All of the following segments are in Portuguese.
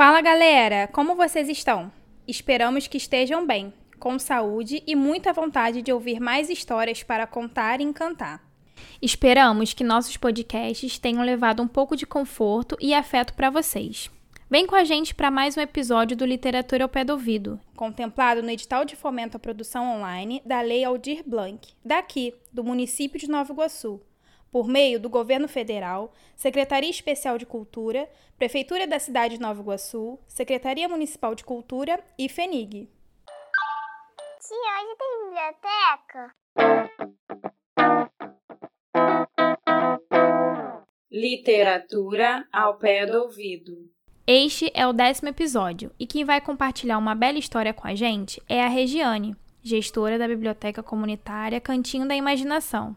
Fala galera, como vocês estão? Esperamos que estejam bem, com saúde e muita vontade de ouvir mais histórias para contar e encantar. Esperamos que nossos podcasts tenham levado um pouco de conforto e afeto para vocês. Vem com a gente para mais um episódio do Literatura ao Pé do Ouvido, contemplado no edital de fomento à produção online da Lei Aldir Blanc, daqui, do município de Nova Iguaçu, por meio do Governo Federal, Secretaria Especial de Cultura, Prefeitura da cidade de Nova Iguaçu, Secretaria Municipal de Cultura e FENIG. Tia, hoje tem biblioteca? Literatura ao pé do ouvido. Este é o décimo episódio e quem vai compartilhar uma bela história com a gente é a Regiane, gestora da Biblioteca Comunitária Cantinho da Imaginação.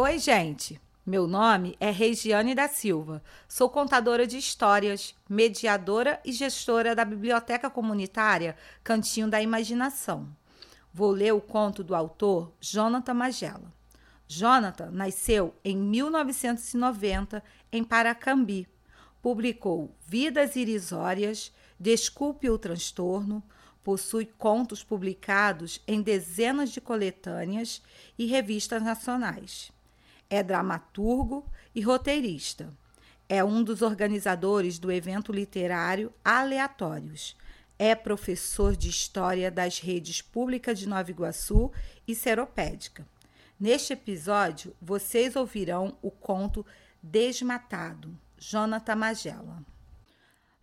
Oi, gente. Meu nome é Regiane da Silva. Sou contadora de histórias, mediadora e gestora da Biblioteca Comunitária Cantinho da Imaginação. Vou ler o conto do autor Jonathan Magela. Jonathan nasceu em 1990 em Paracambi. Publicou Vidas Irisórias, Desculpe o Transtorno, possui contos publicados em dezenas de coletâneas e revistas nacionais. É dramaturgo e roteirista. É um dos organizadores do evento literário Aleatórios. É professor de História das redes públicas de Nova Iguaçu e Seropédica. Neste episódio, vocês ouvirão o conto Desmatado, Jonathan Magela.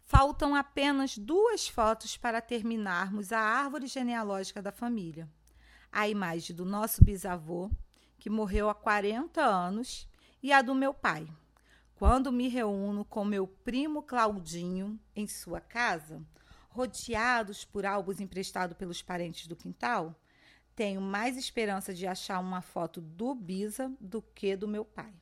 Faltam apenas duas fotos para terminarmos a árvore genealógica da família. A imagem do nosso bisavô, que morreu há 40 anos, e a do meu pai. Quando me reúno com meu primo Claudinho em sua casa, rodeados por álbuns emprestados pelos parentes do quintal, tenho mais esperança de achar uma foto do Bisa do que do meu pai.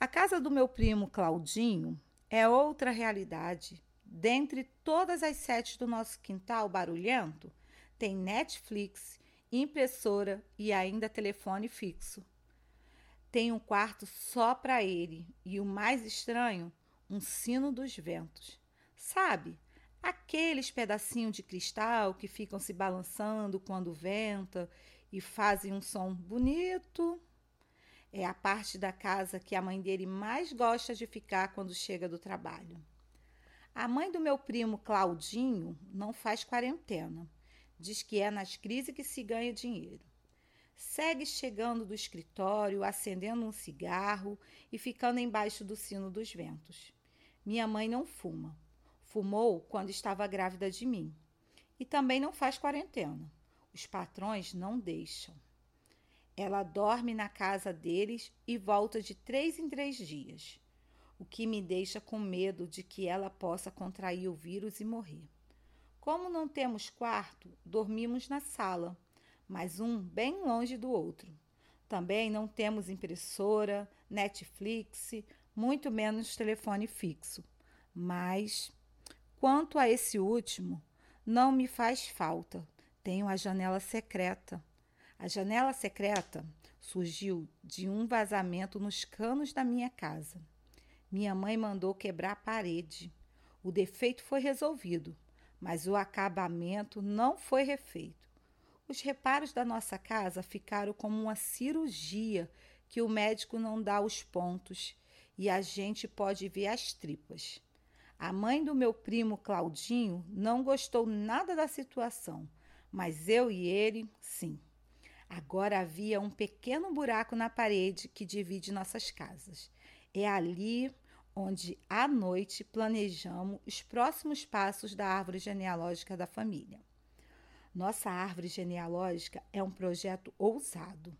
A casa do meu primo Claudinho é outra realidade. Dentre todas as sete do nosso quintal barulhento, tem Netflix impressora e ainda telefone fixo. Tem um quarto só para ele e o mais estranho, um sino dos ventos. Sabe? Aqueles pedacinhos de cristal que ficam se balançando quando venta e fazem um som bonito. É a parte da casa que a mãe dele mais gosta de ficar quando chega do trabalho. A mãe do meu primo Claudinho não faz quarentena Diz que é nas crises que se ganha dinheiro. Segue chegando do escritório, acendendo um cigarro e ficando embaixo do sino dos ventos. Minha mãe não fuma. Fumou quando estava grávida de mim. E também não faz quarentena. Os patrões não deixam. Ela dorme na casa deles e volta de três em três dias, o que me deixa com medo de que ela possa contrair o vírus e morrer. Como não temos quarto, dormimos na sala, mas um bem longe do outro. Também não temos impressora, Netflix, muito menos telefone fixo. Mas, quanto a esse último, não me faz falta. Tenho a janela secreta. A janela secreta surgiu de um vazamento nos canos da minha casa. Minha mãe mandou quebrar a parede. O defeito foi resolvido, mas o acabamento não foi refeito. Os reparos da nossa casa ficaram como uma cirurgia que o médico não dá os pontos e a gente pode ver as tripas. A mãe do meu primo Claudinho não gostou nada da situação, mas eu e ele, sim. Agora havia um pequeno buraco na parede que divide nossas casas. É ali onde à noite planejamos os próximos passos da árvore genealógica da família. Nossa árvore genealógica é um projeto ousado.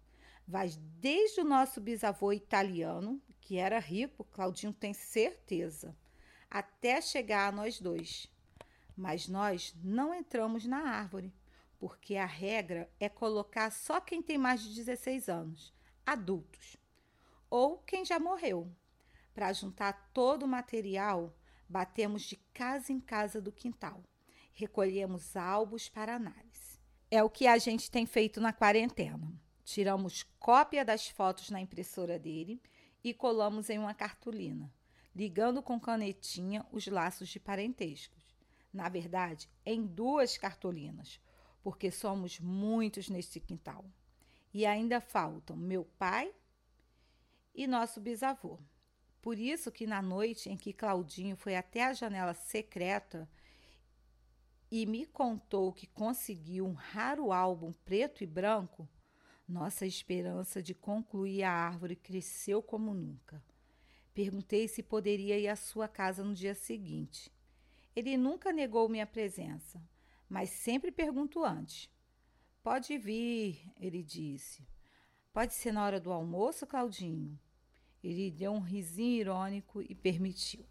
Vai desde o nosso bisavô italiano, que era rico, Claudinho tem certeza, até chegar a nós dois. Mas nós não entramos na árvore, porque a regra é colocar só quem tem mais de 16 anos, adultos, ou quem já morreu. Para juntar todo o material, batemos de casa em casa do quintal. Recolhemos álbuns para análise. É o que a gente tem feito na quarentena. Tiramos cópia das fotos na impressora dele e colamos em uma cartolina. ligando com canetinha os laços de parentescos. Na verdade, em duas cartolinas, porque somos muitos neste quintal. E ainda faltam meu pai e nosso bisavô. Por isso que na noite em que Claudinho foi até a janela secreta e me contou que conseguiu um raro álbum preto e branco, nossa esperança de concluir a árvore cresceu como nunca. Perguntei se poderia ir à sua casa no dia seguinte. Ele nunca negou minha presença, mas sempre pergunto antes. Pode vir, ele disse. Pode ser na hora do almoço, Claudinho? Ele deu um risinho irônico e permitiu.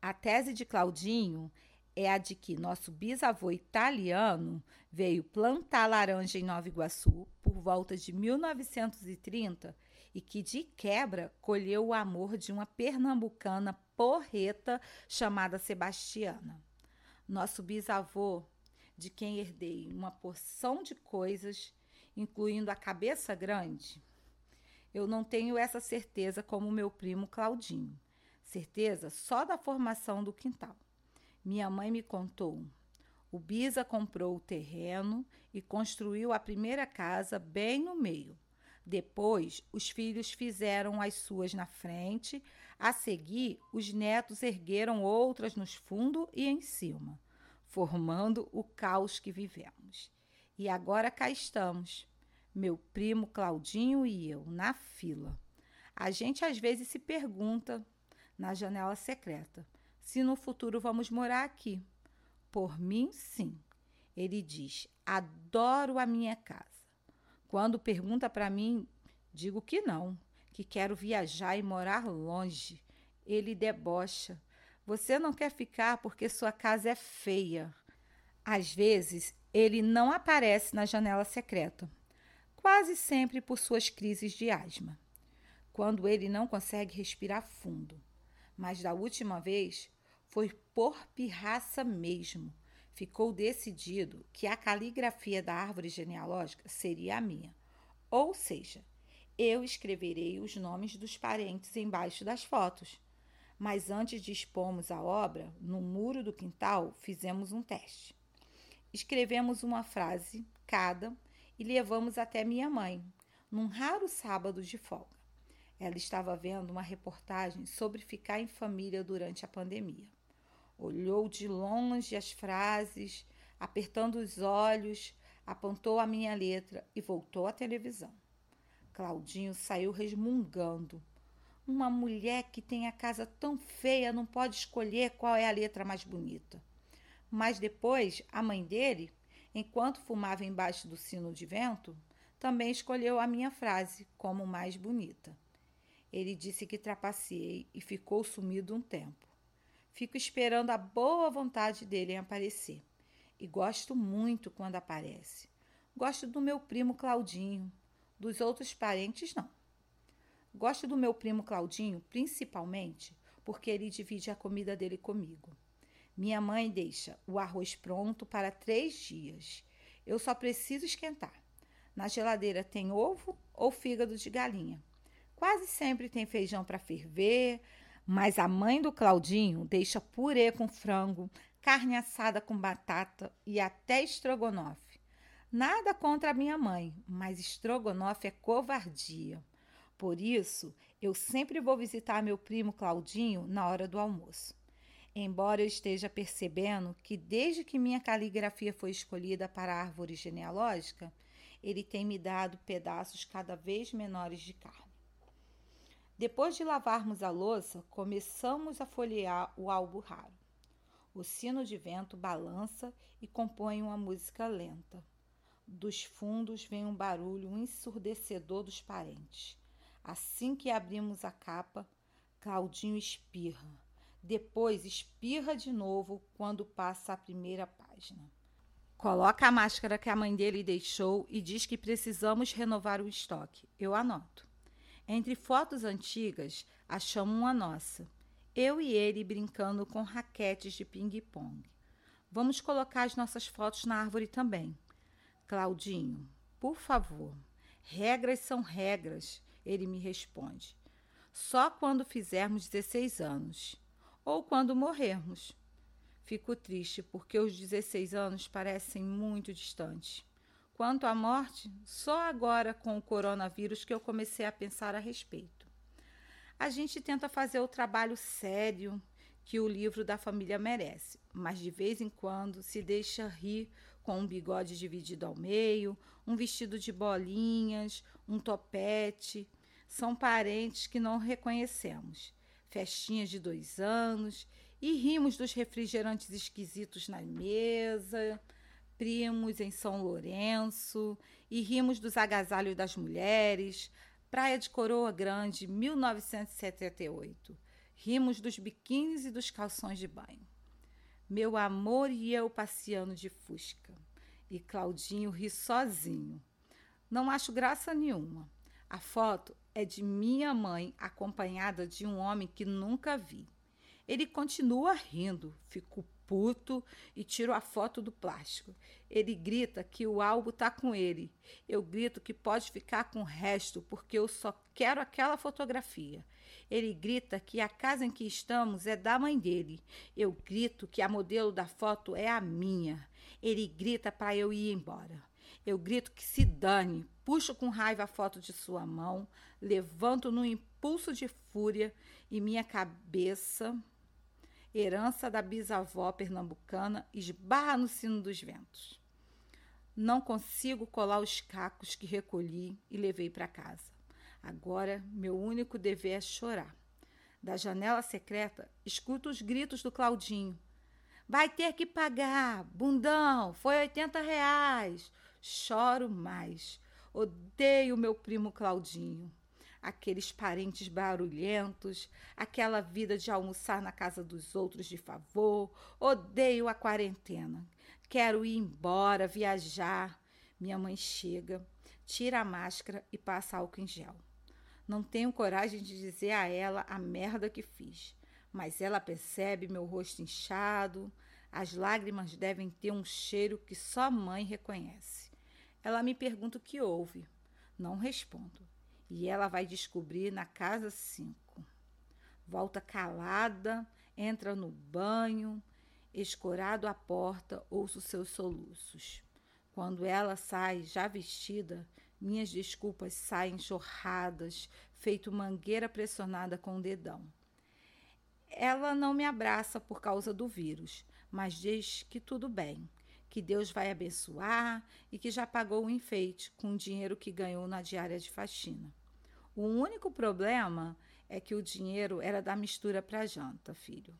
A tese de Claudinho é a de que nosso bisavô italiano veio plantar laranja em Nova Iguaçu por volta de 1930 e que, de quebra, colheu o amor de uma pernambucana porreta chamada Sebastiana. Nosso bisavô, de quem herdei uma porção de coisas, incluindo a cabeça grande, eu não tenho essa certeza como meu primo Claudinho. Certeza só da formação do quintal. Minha mãe me contou. O Bisa comprou o terreno e construiu a primeira casa bem no meio. Depois, os filhos fizeram as suas na frente. A seguir, os netos ergueram outras nos fundos e em cima, formando o caos que vivemos. E agora cá estamos, meu primo Claudinho e eu, na fila. A gente às vezes se pergunta, na janela secreta, se no futuro vamos morar aqui. Por mim, sim. Ele diz: adoro a minha casa. Quando pergunta para mim, digo que não, que quero viajar e morar longe. Ele debocha. Você não quer ficar porque sua casa é feia. Às vezes, ele não aparece na janela secreta, quase sempre por suas crises de asma, quando ele não consegue respirar fundo mas da última vez foi por pirraça mesmo. Ficou decidido que a caligrafia da árvore genealógica seria a minha. Ou seja, eu escreverei os nomes dos parentes embaixo das fotos. Mas antes de expormos a obra, no muro do quintal, fizemos um teste. Escrevemos uma frase cada e levamos até minha mãe, num raro sábado de folga. Ela estava vendo uma reportagem sobre ficar em família durante a pandemia. Olhou de longe as frases, apertando os olhos, apontou a minha letra e voltou à televisão. Claudinho saiu resmungando. Uma mulher que tem a casa tão feia não pode escolher qual é a letra mais bonita. Mas depois, a mãe dele, enquanto fumava embaixo do sino de vento, também escolheu a minha frase como mais bonita. Ele disse que trapaceei e ficou sumido um tempo. Fico esperando a boa vontade dele em aparecer. E gosto muito quando aparece. Gosto do meu primo Claudinho. Dos outros parentes, não. Gosto do meu primo Claudinho, principalmente porque ele divide a comida dele comigo. Minha mãe deixa o arroz pronto para três dias. Eu só preciso esquentar. Na geladeira tem ovo ou fígado de galinha. Quase sempre tem feijão para ferver, mas a mãe do Claudinho deixa purê com frango, carne assada com batata e até estrogonofe. Nada contra a minha mãe, mas estrogonofe é covardia. Por isso, eu sempre vou visitar meu primo Claudinho na hora do almoço. Embora eu esteja percebendo que desde que minha caligrafia foi escolhida para a árvore genealógica, ele tem me dado pedaços cada vez menores de carne. Depois de lavarmos a louça, começamos a folhear o álbum raro. O sino de vento balança e compõe uma música lenta. Dos fundos vem um barulho ensurdecedor dos parentes. Assim que abrimos a capa, Claudinho espirra. Depois espirra de novo quando passa a primeira página. Coloca a máscara que a mãe dele deixou e diz que precisamos renovar o estoque. Eu anoto. Entre fotos antigas, achamos uma nossa. Eu e ele brincando com raquetes de ping-pong. Vamos colocar as nossas fotos na árvore também. Claudinho, por favor. Regras são regras, ele me responde. só quando fizermos 16 anos ou quando morrermos. Fico triste porque os 16 anos parecem muito distantes. Quanto à morte, só agora com o coronavírus que eu comecei a pensar a respeito. A gente tenta fazer o trabalho sério que o livro da família merece, mas de vez em quando se deixa rir com um bigode dividido ao meio, um vestido de bolinhas, um topete. São parentes que não reconhecemos. Festinhas de dois anos e rimos dos refrigerantes esquisitos na mesa primos em São Lourenço e rimos dos agasalhos das mulheres, Praia de Coroa Grande, 1978. Rimos dos biquínis e dos calções de banho. Meu amor e eu passeando de fusca. E Claudinho ri sozinho. Não acho graça nenhuma. A foto é de minha mãe acompanhada de um homem que nunca vi. Ele continua rindo, fico puto e tiro a foto do plástico. Ele grita que o álbum tá com ele. Eu grito que pode ficar com o resto porque eu só quero aquela fotografia. Ele grita que a casa em que estamos é da mãe dele. Eu grito que a modelo da foto é a minha. Ele grita para eu ir embora. Eu grito que se dane, puxo com raiva a foto de sua mão, levanto num impulso de fúria e minha cabeça herança da bisavó pernambucana, esbarra no sino dos ventos. Não consigo colar os cacos que recolhi e levei para casa. Agora, meu único dever é chorar. Da janela secreta, escuto os gritos do Claudinho. Vai ter que pagar, bundão, foi 80 reais. Choro mais. Odeio meu primo Claudinho aqueles parentes barulhentos, aquela vida de almoçar na casa dos outros de favor. Odeio a quarentena. Quero ir embora, viajar. Minha mãe chega, tira a máscara e passa álcool em gel. Não tenho coragem de dizer a ela a merda que fiz, mas ela percebe meu rosto inchado. As lágrimas devem ter um cheiro que só mãe reconhece. Ela me pergunta o que houve. Não respondo. E ela vai descobrir na casa 5. Volta calada, entra no banho, escorado à porta, ouço seus soluços. Quando ela sai, já vestida, minhas desculpas saem chorradas, feito mangueira pressionada com o dedão. Ela não me abraça por causa do vírus, mas diz que tudo bem, que Deus vai abençoar e que já pagou o enfeite com o dinheiro que ganhou na diária de faxina. O único problema é que o dinheiro era da mistura para janta, filho.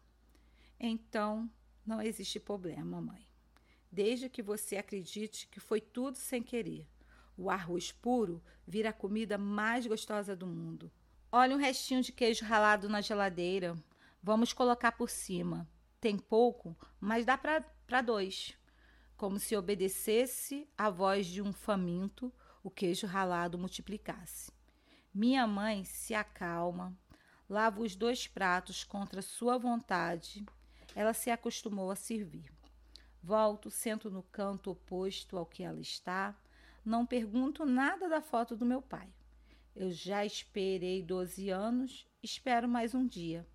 Então, não existe problema, mãe. Desde que você acredite que foi tudo sem querer. O arroz puro vira a comida mais gostosa do mundo. Olha um restinho de queijo ralado na geladeira. Vamos colocar por cima. Tem pouco, mas dá para dois. Como se obedecesse à voz de um faminto, o queijo ralado multiplicasse. Minha mãe se acalma, lava os dois pratos contra sua vontade. Ela se acostumou a servir. Volto, sento no canto oposto ao que ela está. Não pergunto nada da foto do meu pai. Eu já esperei 12 anos, espero mais um dia.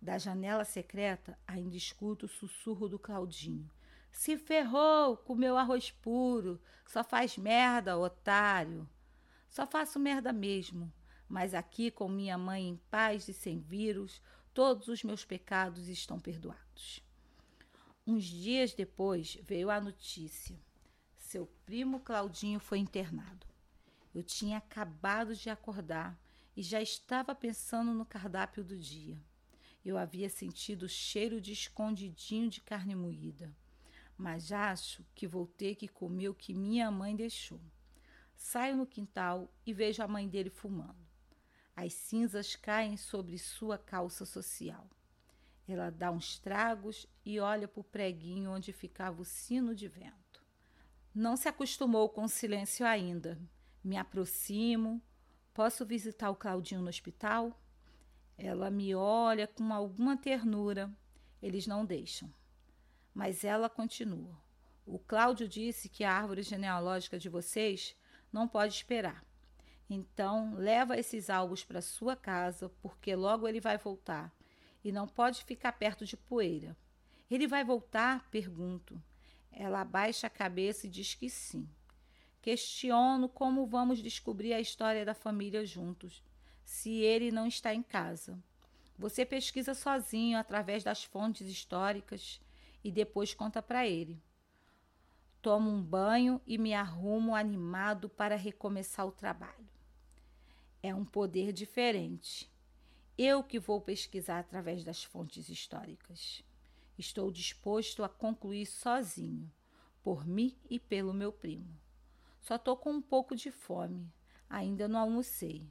Da janela secreta, ainda escuto o sussurro do Claudinho. Se ferrou, comeu arroz puro, só faz merda, otário. Só faço merda mesmo. Mas aqui, com minha mãe em paz e sem vírus, todos os meus pecados estão perdoados. Uns dias depois veio a notícia: seu primo Claudinho foi internado. Eu tinha acabado de acordar e já estava pensando no cardápio do dia. Eu havia sentido o cheiro de escondidinho de carne moída, mas acho que vou ter que comer o que minha mãe deixou. Saio no quintal e vejo a mãe dele fumando. As cinzas caem sobre sua calça social. Ela dá uns tragos e olha para o preguinho onde ficava o sino de vento. Não se acostumou com o silêncio ainda. Me aproximo. Posso visitar o Claudinho no hospital? Ela me olha com alguma ternura. Eles não deixam. Mas ela continua. O Cláudio disse que a árvore genealógica de vocês não pode esperar. Então, leva esses álbuns para sua casa, porque logo ele vai voltar e não pode ficar perto de poeira. Ele vai voltar? Pergunto. Ela abaixa a cabeça e diz que sim. Questiono como vamos descobrir a história da família juntos, se ele não está em casa. Você pesquisa sozinho através das fontes históricas e depois conta para ele. Tomo um banho e me arrumo animado para recomeçar o trabalho. É um poder diferente. Eu que vou pesquisar através das fontes históricas. Estou disposto a concluir sozinho, por mim e pelo meu primo. Só estou com um pouco de fome. Ainda não almocei.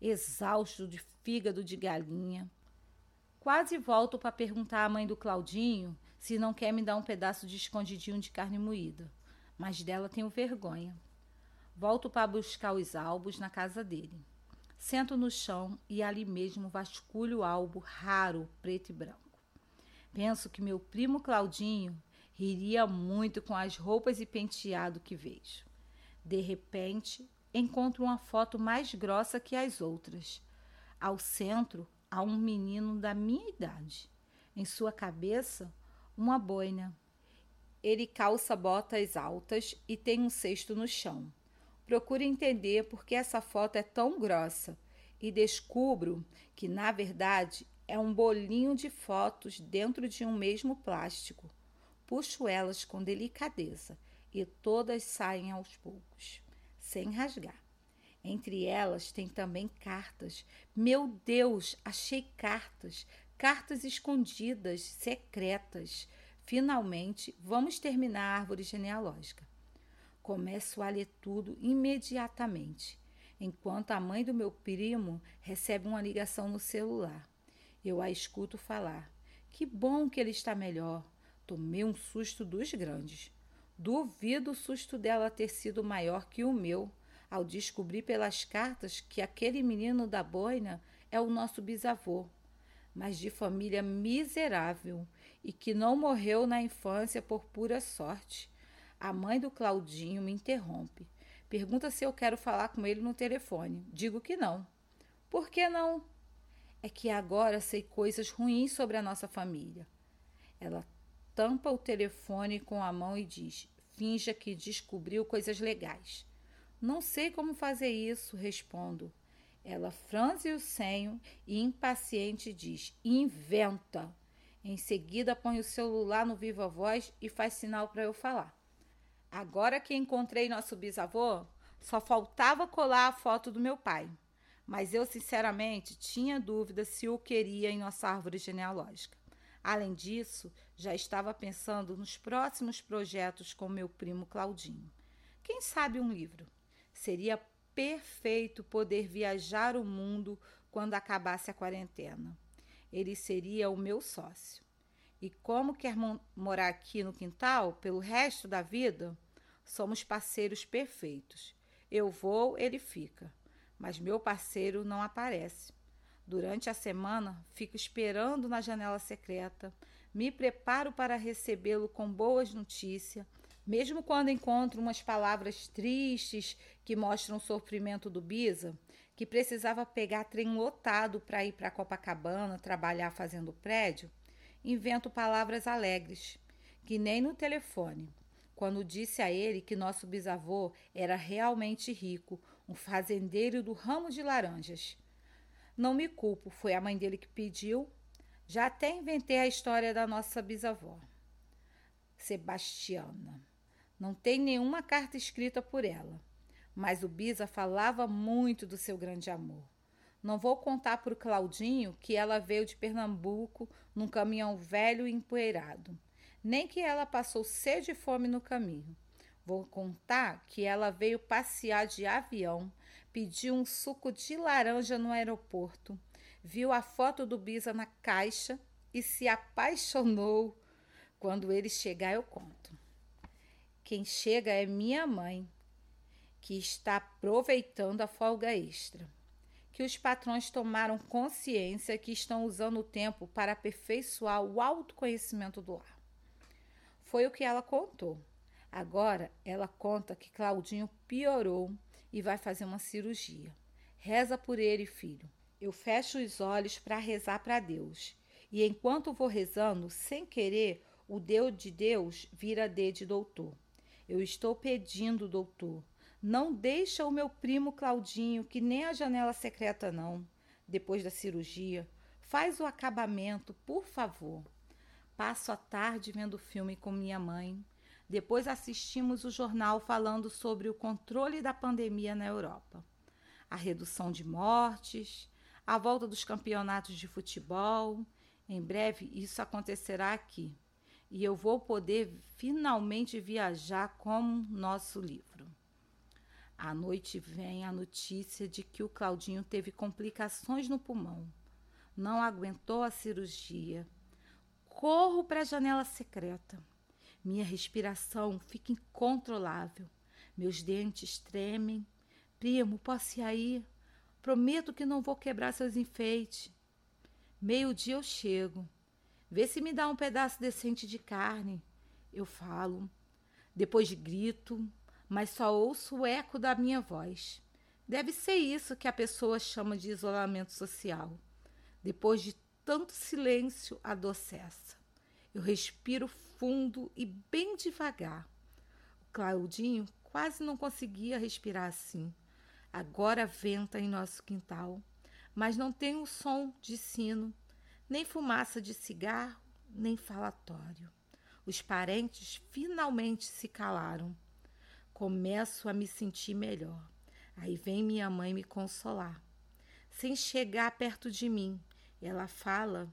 Exausto de fígado de galinha. Quase volto para perguntar à mãe do Claudinho se não quer me dar um pedaço de escondidinho de carne moída. Mas dela tenho vergonha. Volto para buscar os álbuns na casa dele. Sento no chão e ali mesmo vasculho o álbum raro, preto e branco. Penso que meu primo Claudinho riria muito com as roupas e penteado que vejo. De repente, encontro uma foto mais grossa que as outras. Ao centro, há um menino da minha idade. Em sua cabeça, uma boina. Ele calça botas altas e tem um cesto no chão. Procuro entender por que essa foto é tão grossa e descubro que, na verdade, é um bolinho de fotos dentro de um mesmo plástico. Puxo elas com delicadeza e todas saem aos poucos, sem rasgar. Entre elas tem também cartas. Meu Deus, achei cartas, cartas escondidas, secretas. Finalmente, vamos terminar a árvore genealógica. Começo a ler tudo imediatamente, enquanto a mãe do meu primo recebe uma ligação no celular. Eu a escuto falar. Que bom que ele está melhor. Tomei um susto dos grandes. Duvido o susto dela ter sido maior que o meu ao descobrir pelas cartas que aquele menino da boina é o nosso bisavô, mas de família miserável e que não morreu na infância por pura sorte. A mãe do Claudinho me interrompe. Pergunta se eu quero falar com ele no telefone. Digo que não. Por que não? É que agora sei coisas ruins sobre a nossa família. Ela tampa o telefone com a mão e diz: finja que descobriu coisas legais. Não sei como fazer isso, respondo. Ela franze o senho e impaciente diz: inventa. Em seguida, põe o celular no viva voz e faz sinal para eu falar. Agora que encontrei nosso bisavô, só faltava colar a foto do meu pai. Mas eu, sinceramente, tinha dúvida se o queria em nossa árvore genealógica. Além disso, já estava pensando nos próximos projetos com meu primo Claudinho. Quem sabe um livro? Seria perfeito poder viajar o mundo quando acabasse a quarentena. Ele seria o meu sócio. E como quer morar aqui no quintal pelo resto da vida, somos parceiros perfeitos. Eu vou, ele fica, mas meu parceiro não aparece. Durante a semana, fico esperando na janela secreta, me preparo para recebê-lo com boas notícias, mesmo quando encontro umas palavras tristes que mostram o sofrimento do Bisa, que precisava pegar trem lotado para ir para Copacabana trabalhar fazendo prédio, invento palavras alegres, que nem no telefone. Quando disse a ele que nosso bisavô era realmente rico, um fazendeiro do ramo de laranjas. Não me culpo, foi a mãe dele que pediu. Já até inventei a história da nossa bisavó. Sebastiana. Não tem nenhuma carta escrita por ela, mas o Bisa falava muito do seu grande amor. Não vou contar para o Claudinho que ela veio de Pernambuco num caminhão velho e empoeirado, nem que ela passou sede e fome no caminho. Vou contar que ela veio passear de avião, pediu um suco de laranja no aeroporto, viu a foto do Bisa na caixa e se apaixonou. Quando ele chegar, eu conto. Quem chega é minha mãe, que está aproveitando a folga extra. Que os patrões tomaram consciência que estão usando o tempo para aperfeiçoar o autoconhecimento do ar. Foi o que ela contou. Agora ela conta que Claudinho piorou e vai fazer uma cirurgia. Reza por ele, filho. Eu fecho os olhos para rezar para Deus. E enquanto vou rezando, sem querer, o Deus de Deus vira D de doutor. Eu estou pedindo, doutor, não deixa o meu primo Claudinho, que nem a janela secreta não, depois da cirurgia. Faz o acabamento, por favor. Passo a tarde vendo filme com minha mãe. Depois assistimos o jornal falando sobre o controle da pandemia na Europa. A redução de mortes, a volta dos campeonatos de futebol. Em breve isso acontecerá aqui e eu vou poder finalmente viajar como nosso livro. À noite vem a notícia de que o Claudinho teve complicações no pulmão. Não aguentou a cirurgia. Corro para a janela secreta. Minha respiração fica incontrolável. Meus dentes tremem. Primo, posso ir aí? Prometo que não vou quebrar seus enfeites. Meio-dia eu chego. Vê se me dá um pedaço decente de carne. Eu falo. Depois grito, mas só ouço o eco da minha voz. Deve ser isso que a pessoa chama de isolamento social. Depois de tanto silêncio, a dor cessa. Eu respiro fundo e bem devagar. O Claudinho quase não conseguia respirar assim. Agora venta em nosso quintal, mas não tem o som de sino, nem fumaça de cigarro, nem falatório. Os parentes finalmente se calaram. Começo a me sentir melhor. Aí vem minha mãe me consolar. Sem chegar perto de mim, ela fala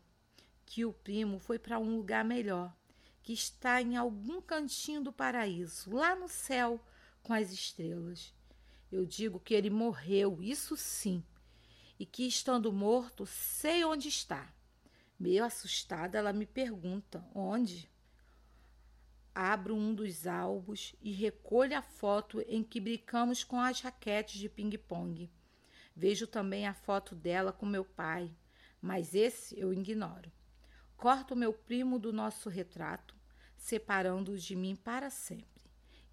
que o primo foi para um lugar melhor, que está em algum cantinho do paraíso, lá no céu, com as estrelas. Eu digo que ele morreu, isso sim, e que estando morto, sei onde está. Meio assustada, ela me pergunta: onde? Abro um dos álbuns e recolho a foto em que brincamos com as raquetes de ping-pong. Vejo também a foto dela com meu pai, mas esse eu ignoro. Corto meu primo do nosso retrato, separando-o de mim para sempre,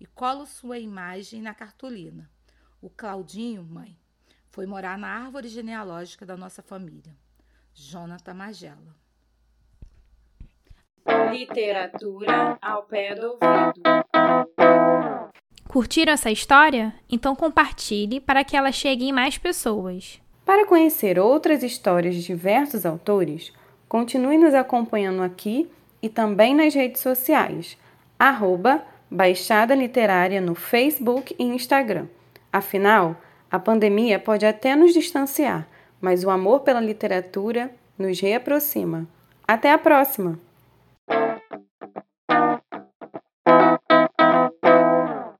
e colo sua imagem na cartolina. O Claudinho, mãe, foi morar na árvore genealógica da nossa família. Jonathan Magela. Literatura ao pé do ouvido. Curtiram essa história? Então compartilhe para que ela chegue em mais pessoas. Para conhecer outras histórias de diversos autores, continue nos acompanhando aqui e também nas redes sociais, arroba Baixada Literária no Facebook e Instagram. Afinal, a pandemia pode até nos distanciar, mas o amor pela literatura nos reaproxima. Até a próxima!